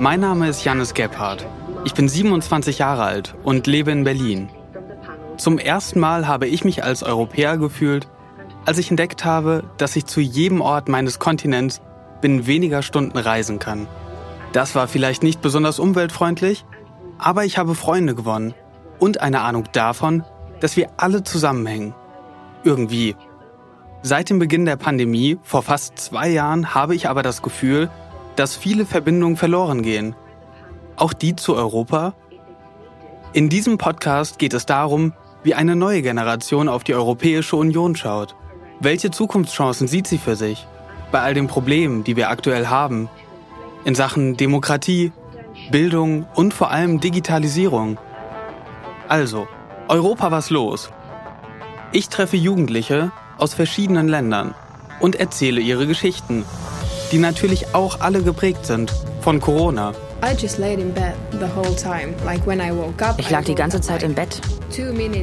Mein Name ist Janis Gebhardt. Ich bin 27 Jahre alt und lebe in Berlin. Zum ersten Mal habe ich mich als Europäer gefühlt, als ich entdeckt habe, dass ich zu jedem Ort meines Kontinents binnen weniger Stunden reisen kann. Das war vielleicht nicht besonders umweltfreundlich, aber ich habe Freunde gewonnen und eine Ahnung davon, dass wir alle zusammenhängen. Irgendwie. Seit dem Beginn der Pandemie, vor fast zwei Jahren, habe ich aber das Gefühl, dass viele Verbindungen verloren gehen. Auch die zu Europa? In diesem Podcast geht es darum, wie eine neue Generation auf die Europäische Union schaut. Welche Zukunftschancen sieht sie für sich? Bei all den Problemen, die wir aktuell haben. In Sachen Demokratie, Bildung und vor allem Digitalisierung. Also, Europa was los. Ich treffe Jugendliche aus verschiedenen Ländern und erzähle ihre Geschichten, die natürlich auch alle geprägt sind von Corona. Ich lag die ganze Zeit im Bett,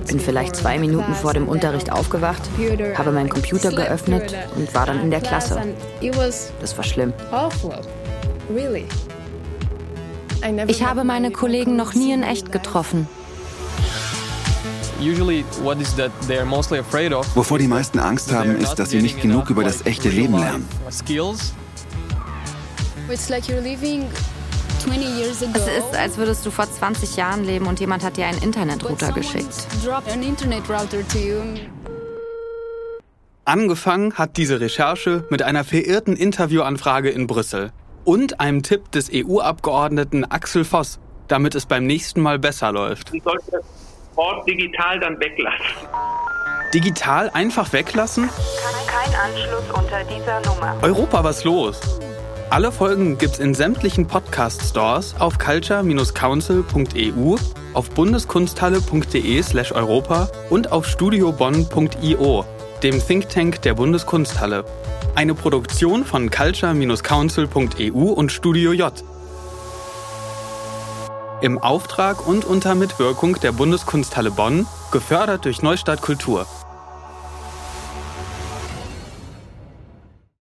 bin vielleicht zwei Minuten vor dem Unterricht aufgewacht, habe meinen Computer geöffnet und war dann in der Klasse. Das war schlimm. Ich habe meine Kollegen noch nie in echt getroffen. Wovor die meisten Angst haben, ist, dass sie nicht genug über das echte Leben lernen. Es ist, als würdest du vor 20 Jahren leben und jemand hat dir einen Internetrouter geschickt. Angefangen hat diese Recherche mit einer verirrten Interviewanfrage in Brüssel und einem Tipp des EU-Abgeordneten Axel Voss, damit es beim nächsten Mal besser läuft. Wort digital dann weglassen. Digital einfach weglassen? Kein Anschluss unter dieser Nummer. Europa, was los? Alle Folgen gibt's in sämtlichen Podcast-Stores auf culture-council.eu, auf bundeskunsthalle.de/europa und auf studiobonn.io, dem Think Tank der Bundeskunsthalle. Eine Produktion von culture-council.eu und Studio J. Im Auftrag und unter Mitwirkung der Bundeskunsthalle Bonn, gefördert durch Neustadt Kultur.